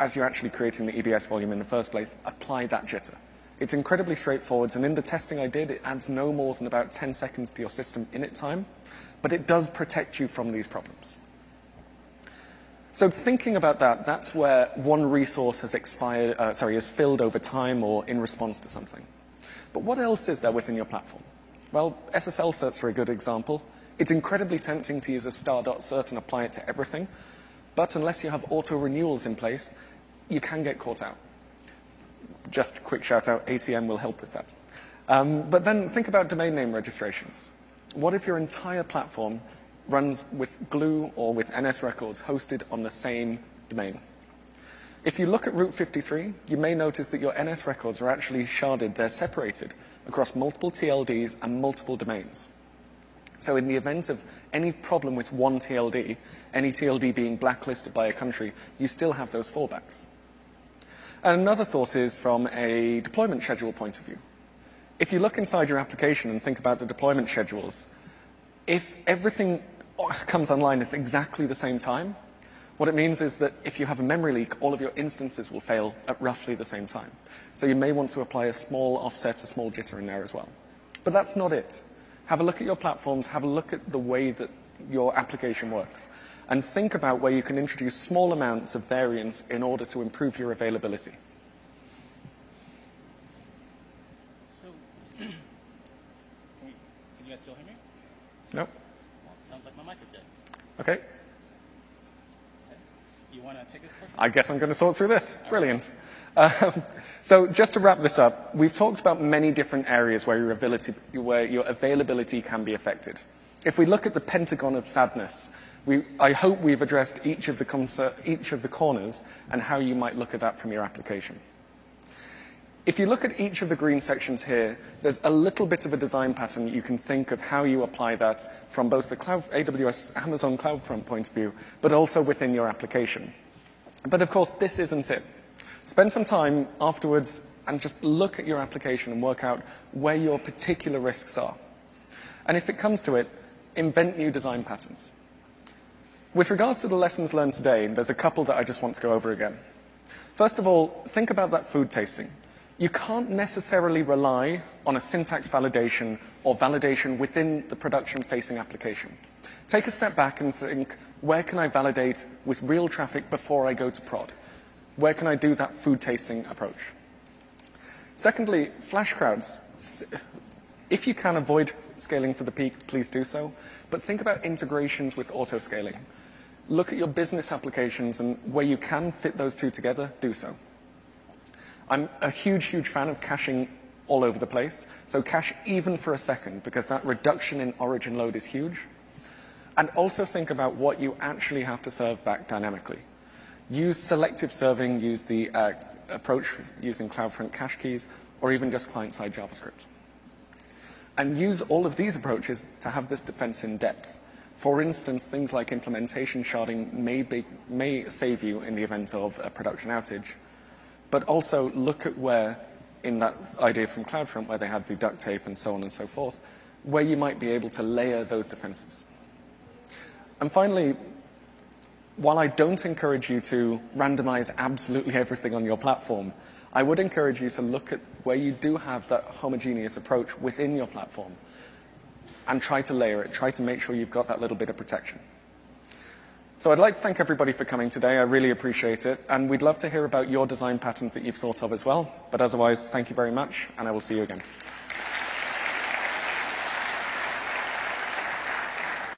[SPEAKER 1] as you're actually creating the EBS volume in the first place, apply that jitter. It's incredibly straightforward, and in the testing I did, it adds no more than about 10 seconds to your system init time, but it does protect you from these problems. So thinking about that, that's where one resource has expired, uh, sorry, has filled over time or in response to something. But what else is there within your platform? Well, SSL certs are a good example. It's incredibly tempting to use a star.cert and apply it to everything, but unless you have auto renewals in place, you can get caught out. Just a quick shout out, ACM will help with that. Um, but then think about domain name registrations. What if your entire platform runs with Glue or with NS records hosted on the same domain. If you look at Route 53, you may notice that your NS records are actually sharded. They're separated across multiple TLDs and multiple domains. So in the event of any problem with one TLD, any TLD being blacklisted by a country, you still have those fallbacks. And another thought is from a deployment schedule point of view. If you look inside your application and think about the deployment schedules, if everything comes online at exactly the same time, what it means is that if you have a memory leak, all of your instances will fail at roughly the same time. So you may want to apply a small offset, a small jitter in there as well. But that's not it. Have a look at your platforms, have a look at the way that your application works, and think about where you can introduce small amounts of variance in order to improve your availability.
[SPEAKER 2] So, can, we, can you guys still hear me?
[SPEAKER 1] Nope. Okay.
[SPEAKER 2] You want to take this part?
[SPEAKER 1] I guess I'm going to sort through this. Brilliant. Um, so just to wrap this up, we've talked about many different areas where your, ability, where your availability can be affected. If we look at the pentagon of sadness, we, I hope we've addressed each of, the, each of the corners and how you might look at that from your application. If you look at each of the green sections here, there's a little bit of a design pattern that you can think of how you apply that from both the cloud, AWS Amazon CloudFront point of view, but also within your application. But of course, this isn't it. Spend some time afterwards and just look at your application and work out where your particular risks are. And if it comes to it, invent new design patterns. With regards to the lessons learned today, there's a couple that I just want to go over again. First of all, think about that food tasting you can't necessarily rely on a syntax validation or validation within the production-facing application. Take a step back and think, where can I validate with real traffic before I go to prod? Where can I do that food tasting approach? Secondly, flash crowds. If you can avoid scaling for the peak, please do so. But think about integrations with auto scaling. Look at your business applications and where you can fit those two together, do so. I'm a huge, huge fan of caching all over the place. So cache even for a second because that reduction in origin load is huge. And also think about what you actually have to serve back dynamically. Use selective serving, use the uh, approach using CloudFront cache keys, or even just client-side JavaScript. And use all of these approaches to have this defense in depth. For instance, things like implementation sharding may, be, may save you in the event of a production outage, but also look at where, in that idea from CloudFront, where they had the duct tape and so on and so forth, where you might be able to layer those defenses. And finally, while I don't encourage you to randomize absolutely everything on your platform, I would encourage you to look at where you do have that homogeneous approach within your platform and try to layer it, try to make sure you've got that little bit of protection. So I'd like to thank everybody for coming today. I really appreciate it. And we'd love to hear about your design patterns that you've thought of as well. But otherwise, thank you very much, and I will see you again.